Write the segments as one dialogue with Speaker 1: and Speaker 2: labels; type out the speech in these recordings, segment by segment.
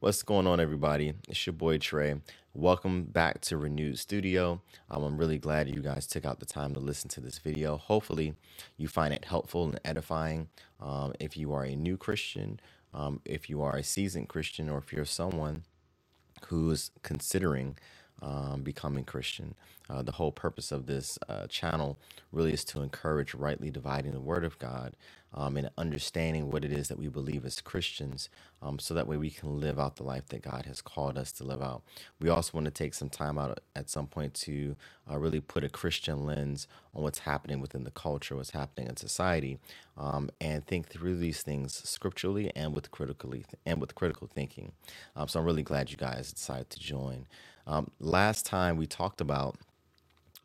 Speaker 1: What's going on, everybody? It's your boy Trey. Welcome back to Renewed Studio. Um, I'm really glad you guys took out the time to listen to this video. Hopefully, you find it helpful and edifying. Um, if you are a new Christian, um, if you are a seasoned Christian, or if you're someone who's considering um, becoming Christian. Uh, the whole purpose of this uh, channel really is to encourage rightly dividing the Word of God um, and understanding what it is that we believe as Christians, um, so that way we can live out the life that God has called us to live out. We also want to take some time out at some point to uh, really put a Christian lens on what's happening within the culture, what's happening in society, um, and think through these things scripturally and with critically and with critical thinking. Um, so I'm really glad you guys decided to join. Um, last time we talked about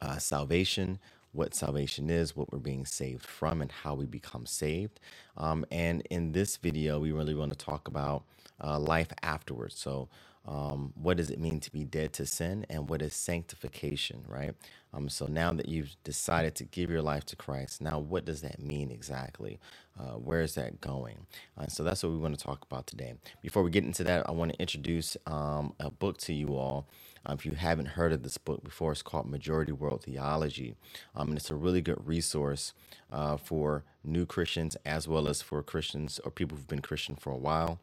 Speaker 1: uh, salvation, what salvation is, what we're being saved from, and how we become saved. Um, and in this video, we really want to talk about uh, life afterwards. So, um, what does it mean to be dead to sin, and what is sanctification, right? Um, so now that you've decided to give your life to Christ, now what does that mean exactly? Uh, where is that going? Uh, so that's what we want to talk about today. Before we get into that, I want to introduce um, a book to you all. Uh, if you haven't heard of this book before, it's called Majority World Theology. Um, and it's a really good resource uh, for new Christians as well as for Christians or people who've been Christian for a while.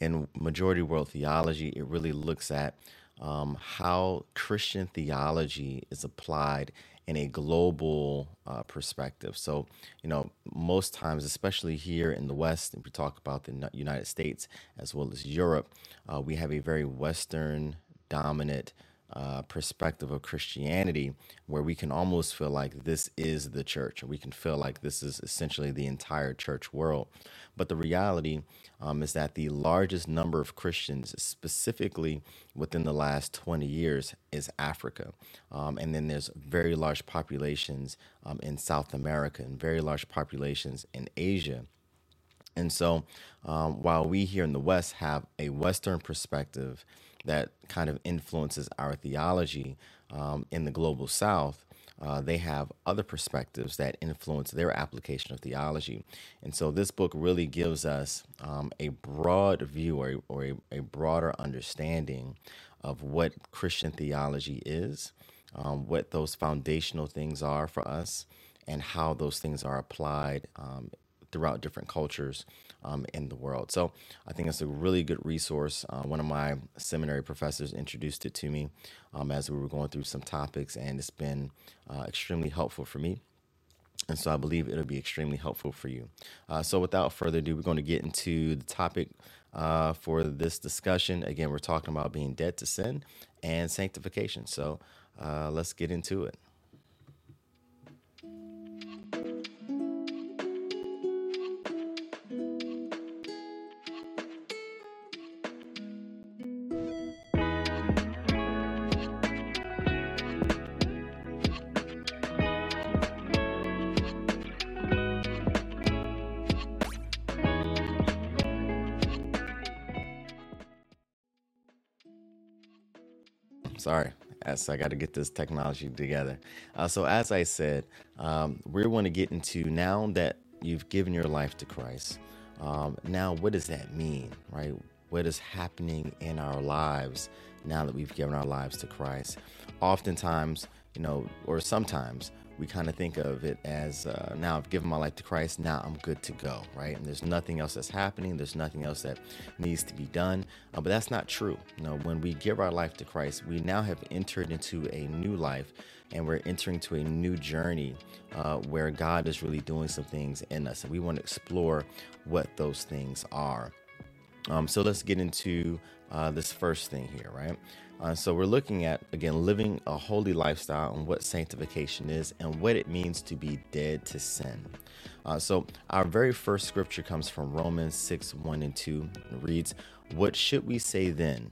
Speaker 1: In Majority World Theology, it really looks at um, how Christian theology is applied in a global uh, perspective. So, you know, most times, especially here in the West, if we talk about the United States as well as Europe, uh, we have a very Western dominant uh, perspective of Christianity, where we can almost feel like this is the church, we can feel like this is essentially the entire church world. But the reality um, is that the largest number of Christians, specifically within the last 20 years, is Africa. Um, and then there's very large populations um, in South America and very large populations in Asia. And so, um, while we here in the West have a Western perspective that kind of influences our theology um, in the global South, uh, they have other perspectives that influence their application of theology. And so, this book really gives us um, a broad view or, or a, a, broader understanding of what Christian theology is, um, what those foundational things are for us, and how those things are applied um, throughout different cultures um, in the world. So I think it's a really good resource. Uh, one of my seminary professors introduced it to me um, as we were going through some topics, and it's been uh, extremely helpful for me. And so I believe it'll be extremely helpful for you. Uh, so without further ado, we're going to get into the topic uh, for this discussion. Again, we're talking about being dead to sin and sanctification. So uh, let's get into it. Sorry, I got to get this technology together. Uh, so, as I said, um, we want to get into now that you've given your life to Christ. Um, now, what does that mean, right? What is happening in our lives now that we've given our lives to Christ? Oftentimes, you know, or sometimes we kind of think of it as uh, now I've given my life to Christ, now I'm good to go, right? And there's nothing else that's happening, there's nothing else that needs to be done. Uh, but that's not true. You know, when we give our life to Christ, we now have entered into a new life and we're entering to a new journey uh, where God is really doing some things in us. And we want to explore what those things are. Um, so let's get into uh, this first thing here, right? Uh, so we're looking at again living a holy lifestyle and what sanctification is and what it means to be dead to sin. Uh, so our very first scripture comes from Romans 6 1 and 2 and reads, What should we say then?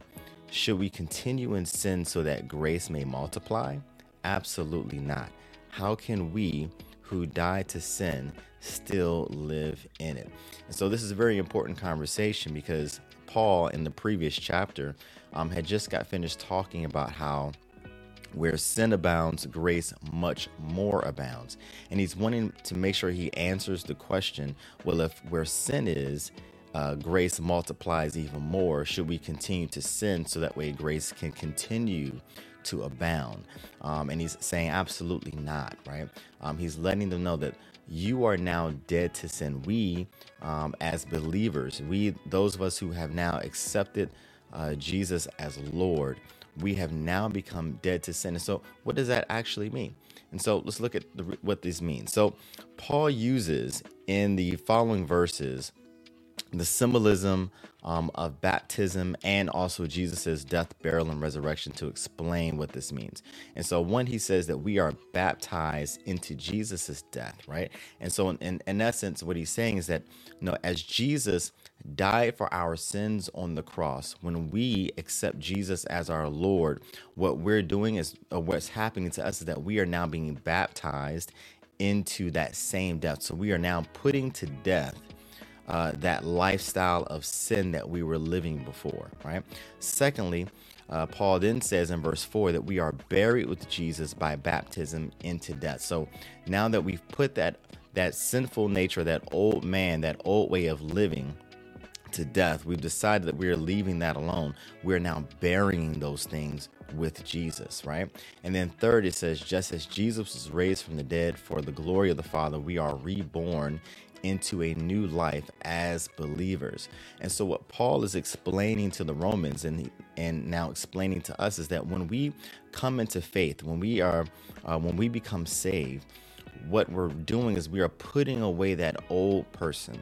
Speaker 1: Should we continue in sin so that grace may multiply? Absolutely not. How can we who died to sin still live in it? And so this is a very important conversation because Paul in the previous chapter um, had just got finished talking about how where sin abounds, grace much more abounds. And he's wanting to make sure he answers the question well, if where sin is, uh, grace multiplies even more should we continue to sin so that way grace can continue to abound. Um, and he's saying, absolutely not, right? Um, he's letting them know that you are now dead to sin. We, um, as believers, we, those of us who have now accepted uh, Jesus as Lord, we have now become dead to sin. And so, what does that actually mean? And so, let's look at the, what this means. So, Paul uses in the following verses the symbolism um, of baptism and also Jesus's death, burial, and resurrection to explain what this means. And so, one, he says that we are baptized into Jesus's death, right? And so, in, in, in essence, what he's saying is that, you know, as Jesus died for our sins on the cross, when we accept Jesus as our Lord, what we're doing is, what's happening to us is that we are now being baptized into that same death. So, we are now putting to death uh, that lifestyle of sin that we were living before, right? Secondly, uh, Paul then says in verse 4 that we are buried with Jesus by baptism into death. So now that we've put that that sinful nature, that old man, that old way of living to death, we've decided that we are leaving that alone. We're now burying those things with Jesus, right? And then third, it says, just as Jesus was raised from the dead for the glory of the Father, we are reborn into a new life as believers. And so what Paul is explaining to the Romans and and now explaining to us is that when we come into faith, when we are uh, when we become saved, what we're doing is we are putting away that old person.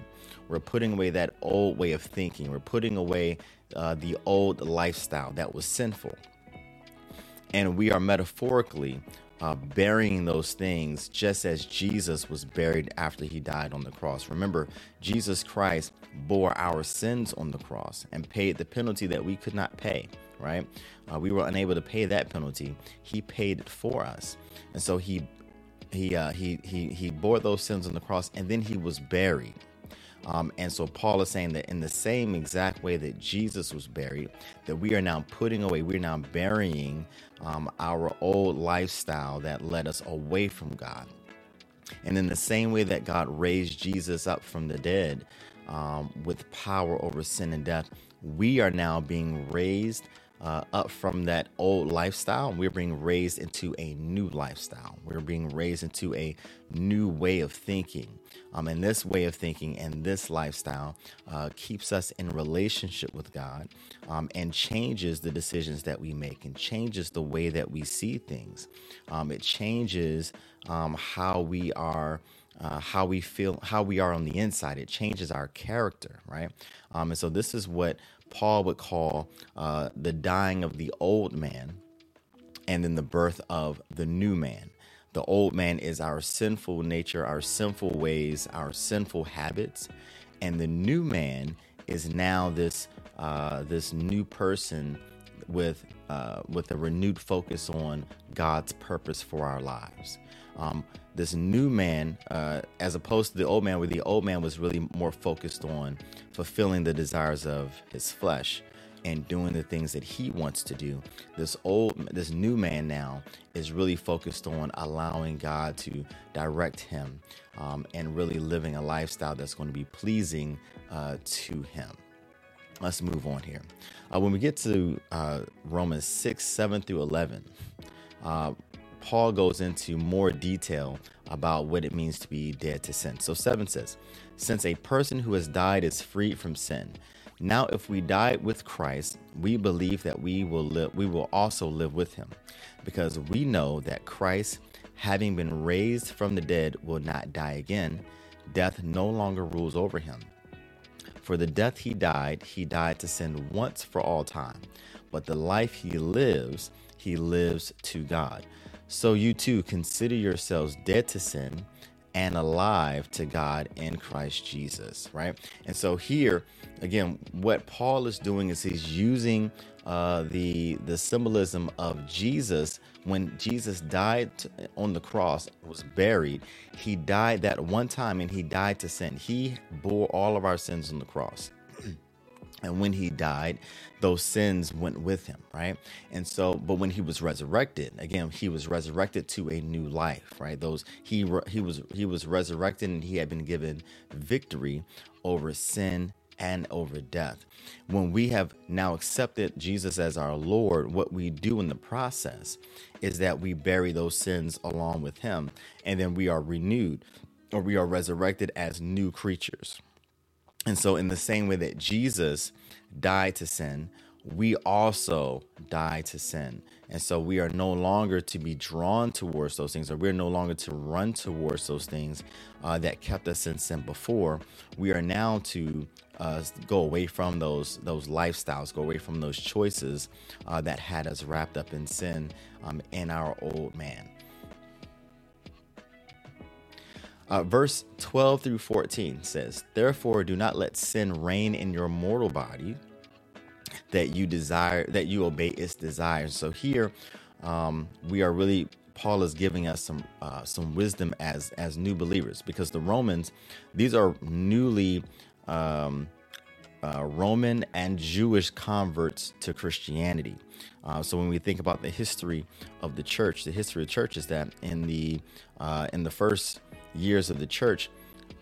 Speaker 1: We're putting away that old way of thinking. We're putting away uh, the old lifestyle that was sinful. And we are metaphorically uh, burying those things just as Jesus was buried after he died on the cross. Remember, Jesus Christ bore our sins on the cross and paid the penalty that we could not pay, right? Uh, we were unable to pay that penalty. He paid it for us. And so he he uh, he he he bore those sins on the cross and then he was buried. Um, and so Paul is saying that in the same exact way that Jesus was buried, that we are now putting away, we're now burying um, our old lifestyle that led us away from God. And in the same way that God raised Jesus up from the dead um, with power over sin and death, we are now being raised uh, up from that old lifestyle. We're being raised into a new lifestyle. We're being raised into a new way of thinking. Um, and this way of thinking and this lifestyle uh, keeps us in relationship with God um, and changes the decisions that we make and changes the way that we see things. Um, it changes um, how we are. Uh, how we feel, how we are on the inside. It changes our character, right? Um, and so this is what Paul would call uh, the dying of the old man and then the birth of the new man. The old man is our sinful nature, our sinful ways, our sinful habits, and the new man is now this uh, this new person with uh, with a renewed focus on God's purpose for our lives. Um, this new man, uh, as opposed to the old man, where the old man was really more focused on fulfilling the desires of his flesh and doing the things that he wants to do. This old, this new man now is really focused on allowing God to direct him um, and really living a lifestyle that's going to be pleasing uh, to him. Let's move on here. Uh, when we get to uh, Romans 6, 7 through 11, uh, Paul goes into more detail about what it means to be dead to sin. So 7 says, Since a person who has died is freed from sin, now if we died with Christ, we believe that we will live we will also live with him, because we know that Christ, having been raised from the dead, will not die again. Death no longer rules over him. For the death he died, he died to sin once for all time. But the life he lives, he lives to God. So you too consider yourselves dead to sin and alive to God in Christ Jesus, right? And so here, again, what Paul is doing is he's using uh, the the symbolism of Jesus when Jesus died on the cross, was buried. He died that one time, and he died to sin. He bore all of our sins on the cross. And when he died, those sins went with him, right? And so, but when he was resurrected, again, he was resurrected to a new life, right? Those he he was he was resurrected, and he had been given victory over sin and over death. When we have now accepted Jesus as our Lord, what we do in the process is that we bury those sins along with Him, and then we are renewed or we are resurrected as new creatures. And so, in the same way that Jesus died to sin, we also die to sin. And so we are no longer to be drawn towards those things, or we're no longer to run towards those things uh, that kept us in sin before. We are now to uh, go away from those those lifestyles, go away from those choices uh, that had us wrapped up in sin um, in our old man. Uh, verse 12 through 14 says, Therefore, do not let sin reign in your mortal body that you desire, that you obey its desires. So here, um, we are really Paul is giving us some uh, some wisdom as as new believers because the Romans, these are newly um, uh, Roman and Jewish converts to Christianity. Uh, so when we think about the history of the church, the history of the church is that in the uh, in the first years of the church,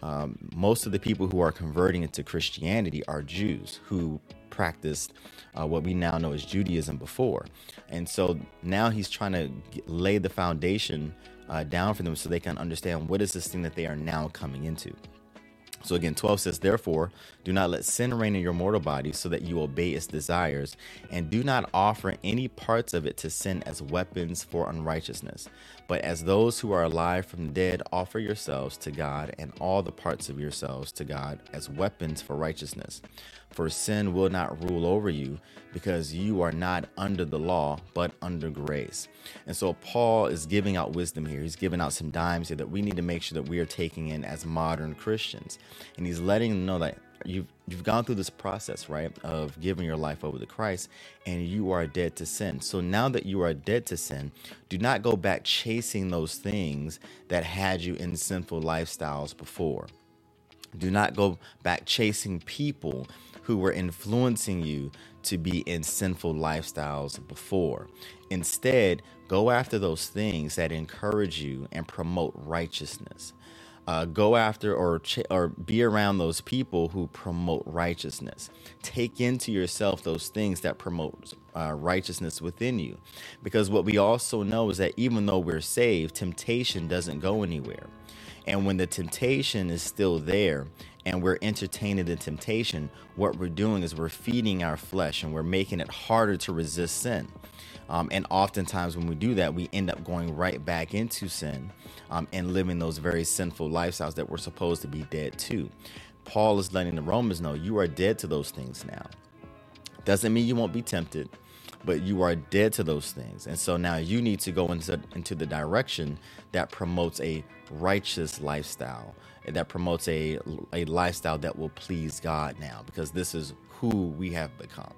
Speaker 1: um, most of the people who are converting into Christianity are Jews who practiced uh, what we now know as Judaism before. And so now he's trying to lay the foundation uh, down for them so they can understand what is this thing that they are now coming into. So again, 12 says, Therefore, do not let sin reign in your mortal body so that you obey its desires, and do not offer any parts of it to sin as weapons for unrighteousness. But as those who are alive from the dead, offer yourselves to God and all the parts of yourselves to God as weapons for righteousness. For sin will not rule over you, because you are not under the law, but under grace. And so Paul is giving out wisdom here. He's giving out some dimes here that we need to make sure that we are taking in as modern Christians. And he's letting them know that you've you've gone through this process, right, of giving your life over to Christ, and you are dead to sin. So now that you are dead to sin, do not go back chasing those things that had you in sinful lifestyles before. Do not go back chasing people who were influencing you to be in sinful lifestyles before. Instead, go after those things that encourage you and promote righteousness. Uh, go after or ch- or be around those people who promote righteousness. Take into yourself those things that promote uh, righteousness within you, because what we also know is that even though we're saved, temptation doesn't go anywhere. And when the temptation is still there and we're entertaining the temptation, what we're doing is we're feeding our flesh and we're making it harder to resist sin. Um, and oftentimes, when we do that, we end up going right back into sin um, and living those very sinful lifestyles that we're supposed to be dead to. Paul is letting the Romans know you are dead to those things now. Doesn't mean you won't be tempted, but you are dead to those things. And so now you need to go into, into the direction that promotes a righteous lifestyle, and that promotes a, a lifestyle that will please God now, because this is who we have become.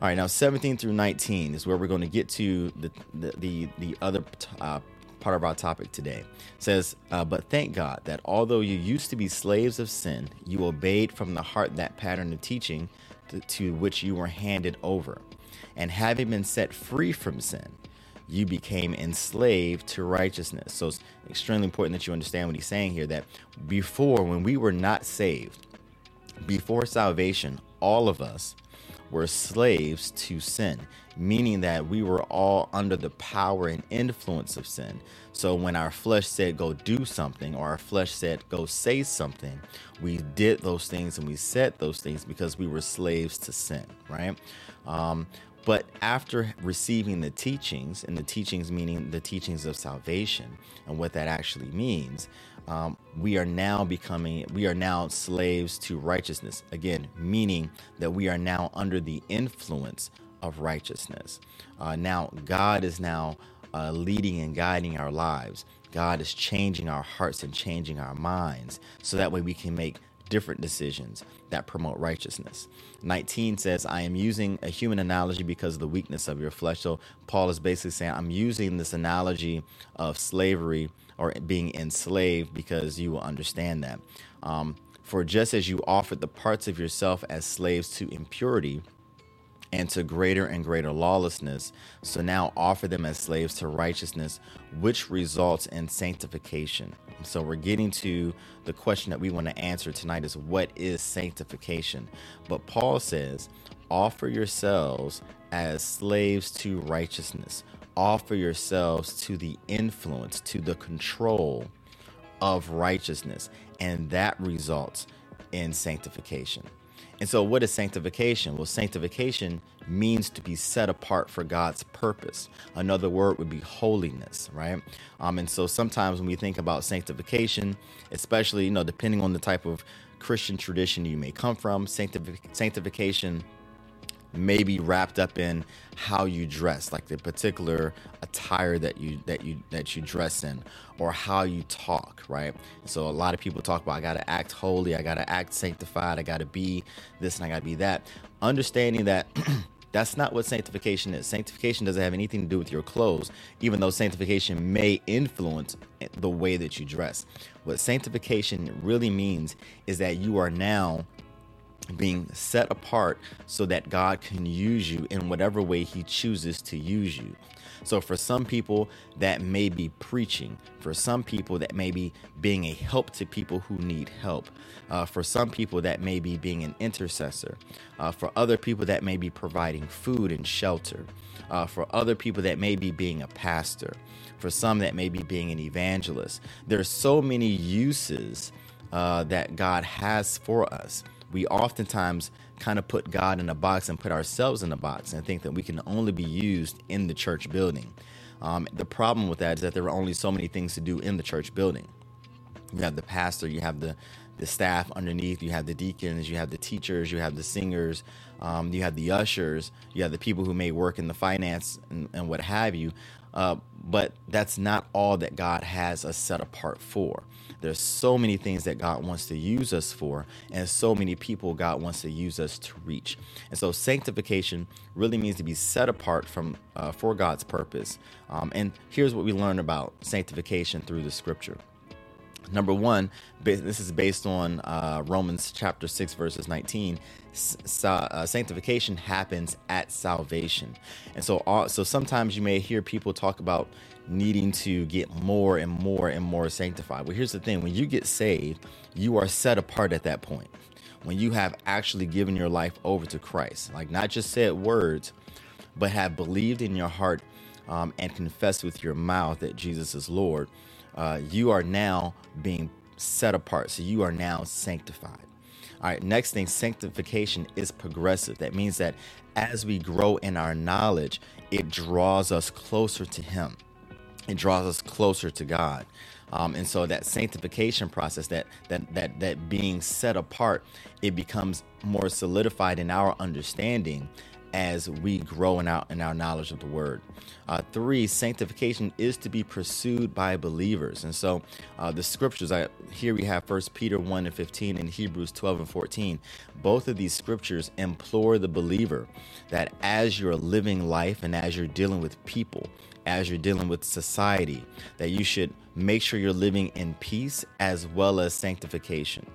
Speaker 1: All right, now 17 through 19 is where we're going to get to the the the, the other uh, part of our topic today. It says, uh, but thank God that although you used to be slaves of sin, you obeyed from the heart that pattern of teaching to, which you were handed over, and having been set free from sin, you became enslaved to righteousness. So it's extremely important that you understand what he's saying here. That before, when we were not saved, before salvation, all of us were slaves to sin, meaning that we were all under the power and influence of sin. So when our flesh said go do something, or our flesh said go say something, we did those things and we said those things because we were slaves to sin, right? Um, but after receiving the teachings, and the teachings meaning the teachings of salvation and what that actually means, um, we are now becoming, we are now slaves to righteousness. Again, meaning that we are now under the influence of righteousness. Uh, now, God is now uh, leading and guiding our lives. God is changing our hearts and changing our minds so that way we can make different decisions that promote righteousness. 19 says, I am using a human analogy because of the weakness of your flesh. So Paul is basically saying, I'm using this analogy of slavery or being enslaved because you will understand that. Um, for just as you offered the parts of yourself as slaves to impurity and to greater and greater lawlessness. So now offer them as slaves to righteousness, which results in sanctification. So we're getting to the question that we want to answer tonight is what is sanctification? But Paul says, offer yourselves as slaves to righteousness. Offer yourselves to the influence, to the control of righteousness. And that results in sanctification. And so, what is sanctification? Well, sanctification means to be set apart for God's purpose. Another word would be holiness, right? Um, and so, sometimes when we think about sanctification, especially, you know, depending on the type of Christian tradition you may come from, sanctific- sanctification may be wrapped up in how you dress like the particular attire that you that you that you dress in or how you talk right? So a lot of people talk about i gotta act holy i gotta act sanctified i gotta be this and i gotta be that. Understanding that that's not what sanctification is. Sanctification doesn't have anything to do with your clothes even though sanctification may influence the way that you dress. What sanctification really means is that you are now being set apart so that God can use you in whatever way He chooses to use you. So, for some people, that may be preaching. For some people, that may be being a help to people who need help. Uh, for some people, that may be being an intercessor. Uh, for other people, that may be providing food and shelter. Uh, for other people, that may be being a pastor. For some, that may be being an evangelist. There's so many uses uh, that God has for us we oftentimes kind of put God in a box and put ourselves in a box and think that we can only be used in the church building. Um, the problem with that is that there are only so many things to do in the church building. You have the pastor, you have the the staff underneath, you have the deacons, you have the teachers, you have the singers, um, you have the ushers, you have the people who may work in the finance and, and what have you. Uh, but that's not all that God has us set apart for. There's so many things that God wants to use us for, and so many people God wants to use us to reach. And so, sanctification really means to be set apart from uh, for God's purpose. Um, and here's what we learn about sanctification through the Scripture. Number one, this is based on uh, Romans chapter 6, verses 19. Uh, sanctification happens at salvation. And so, uh, so sometimes you may hear people talk about needing to get more and more and more sanctified. Well, here's the thing when you get saved, you are set apart at that point. When you have actually given your life over to Christ, like not just said words, but have believed in your heart um, and confessed with your mouth that Jesus is Lord uh, you are now being set apart. So you are now sanctified. All right, next thing, sanctification is progressive. That means that as we grow in our knowledge, it draws us closer to Him, it draws us closer to God. Um, and so that sanctification process, that that that that being set apart, it becomes more solidified in our understanding as we grow in our in our knowledge of the word. Uh, three, sanctification is to be pursued by believers, and so uh, the scriptures. I, here we have First Peter one and fifteen and Hebrews twelve and fourteen. Both of these scriptures implore the believer that as you're living life and as you're dealing with people, as you're dealing with society, that you should make sure you're living in peace as well as sanctification.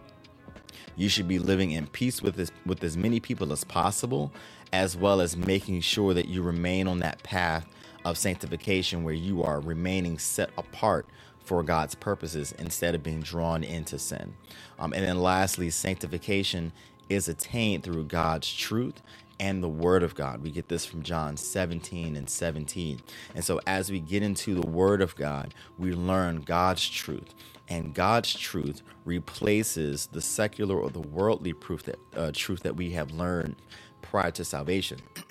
Speaker 1: You should be living in peace with this, with as many people as possible as well as making sure that you remain on that path of sanctification where you are remaining set apart for God's purposes instead of being drawn into sin. Um, and then lastly, sanctification is attained through God's truth and the Word of God. We get this from John 17 and 17. And so as we get into the Word of God, we learn God's truth. And God's truth replaces the secular or the worldly proof that uh, truth that we have learned prior to salvation.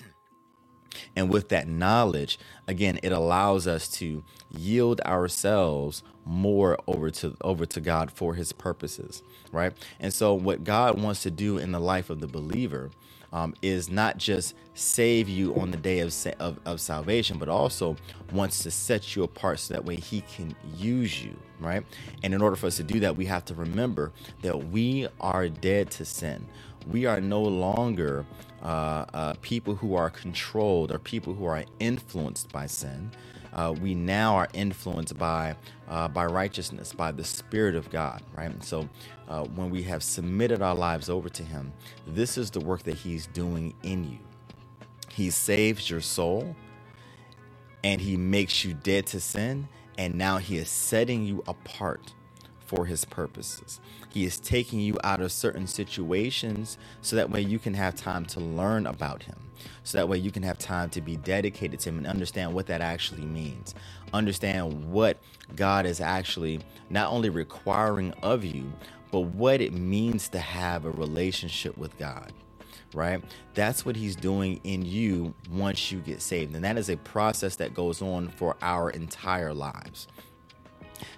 Speaker 1: And with that knowledge, again, it allows us to yield ourselves more over to over to God for his purposes, right? And so what God wants to do in the life of the believer um, is not just save you on the day of, of, of salvation, but also wants to set you apart so that way he can use you, right? And in order for us to do that, we have to remember that we are dead to sin. We are no longer uh, uh, people who are controlled or people who are influenced by sin. Uh, we now are influenced by uh, by righteousness, by the Spirit of God, right? So, uh, when we have submitted our lives over to Him, this is the work that He's doing in you. He saves your soul and he makes you dead to sin. And now he is setting you apart for his purposes. He is taking you out of certain situations so that way you can have time to learn about him. So that way you can have time to be dedicated to him and understand what that actually means. Understand what God is actually not only requiring of you, but what it means to have a relationship with God right? That's what he's doing in you once you get saved. And that is a process that goes on for our entire lives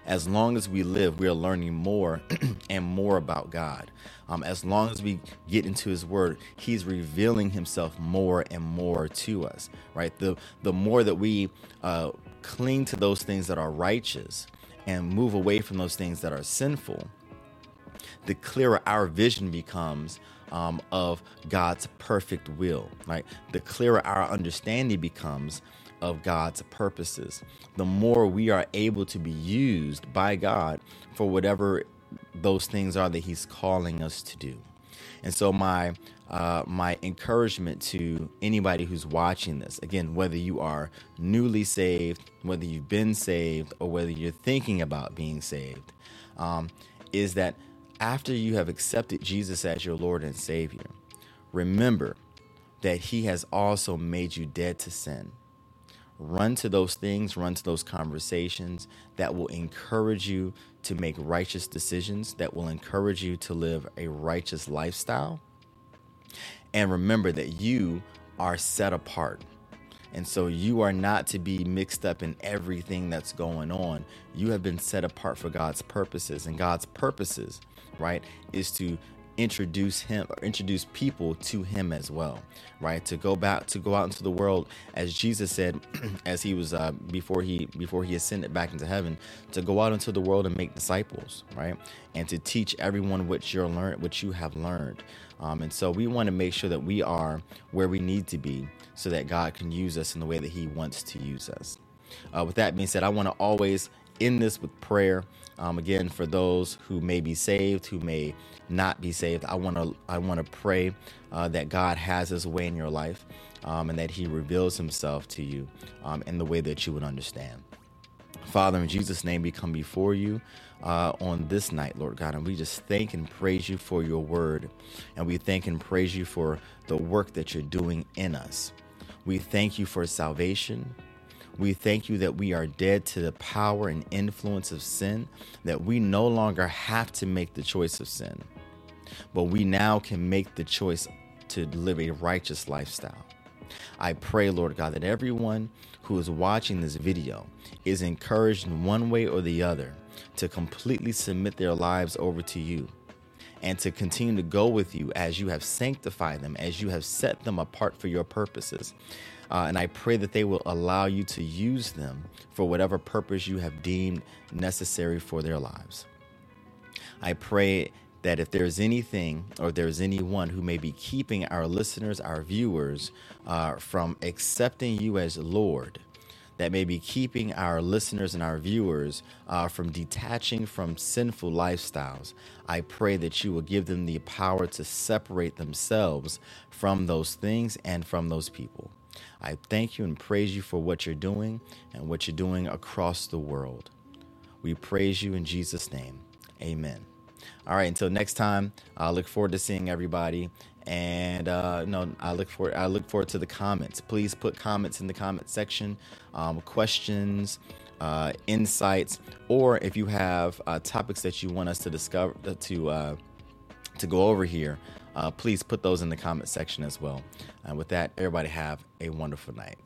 Speaker 1: as long as we live, we are learning more and more about God. Um, as long as we get into His Word, He's revealing Himself more and more to us. Right. The the more that we uh, cling to those things that are righteous and move away from those things that are sinful, the clearer our vision becomes um, of God's perfect will. Right. The clearer our understanding becomes of God's purposes, the more we are able to be used by God for whatever those things are that He's calling us to do. And so my uh, my encouragement to anybody who's watching this, again, whether you are newly saved, whether you've been saved, or whether you're thinking about being saved, um, is that after you have accepted Jesus as your Lord and Savior, remember that He has also made you dead to sin run to those things, run to those conversations that will encourage you to make righteous decisions, that will encourage you to live a righteous lifestyle. And remember that you are set apart. And so you are not to be mixed up in everything that's going on. You have been set apart for God's purposes. And God's purposes, right, is to introduce him or introduce people to him as well right? To go back to go out into the world as jesus said as he was uh, before he before he ascended back into heaven to go out into the world and make disciples right? And to teach everyone what you're learned what you have learned. Um, and so we want to make sure that we are where we need to be so that god can use us in the way that he wants to use us. Uh, with that being said i want to always end this with prayer um, again for those who may be saved who may not be saved, I want to I want to pray uh, that God has His way in your life, um, and that He reveals Himself to you um, in the way that you would understand. Father, in Jesus' name, we come before you uh, on this night, Lord God, and we just thank and praise you for your word, and we thank and praise you for the work that you're doing in us. We thank you for salvation. We thank you that we are dead to the power and influence of sin, that we no longer have to make the choice of sin, but we now can make the choice to live a righteous lifestyle. I pray, Lord God, that everyone who is watching this video is encouraged in one way or the other to completely submit their lives over to you and to continue to go with you as you have sanctified them, as you have set them apart for your purposes. Uh, and I pray that they will allow you to use them for whatever purpose you have deemed necessary for their lives. I pray that if there's anything or there's anyone who may be keeping our listeners, our viewers, uh, from accepting you as Lord, that may be keeping our listeners and our viewers uh, from detaching from sinful lifestyles, I pray that you will give them the power to separate themselves from those things and from those people. I thank you and praise you for what you're doing and what you're doing across the world. We praise you in Jesus' name. Amen. All right, until next time, I look forward to seeing everybody. And uh, no, I look forward. I look forward to the comments. Please put comments in the comment section, um, questions, uh, insights, or if you have uh, topics that you want us to discover to uh, to go over here, uh, please put those in the comment section as well. And with that, everybody have a wonderful night.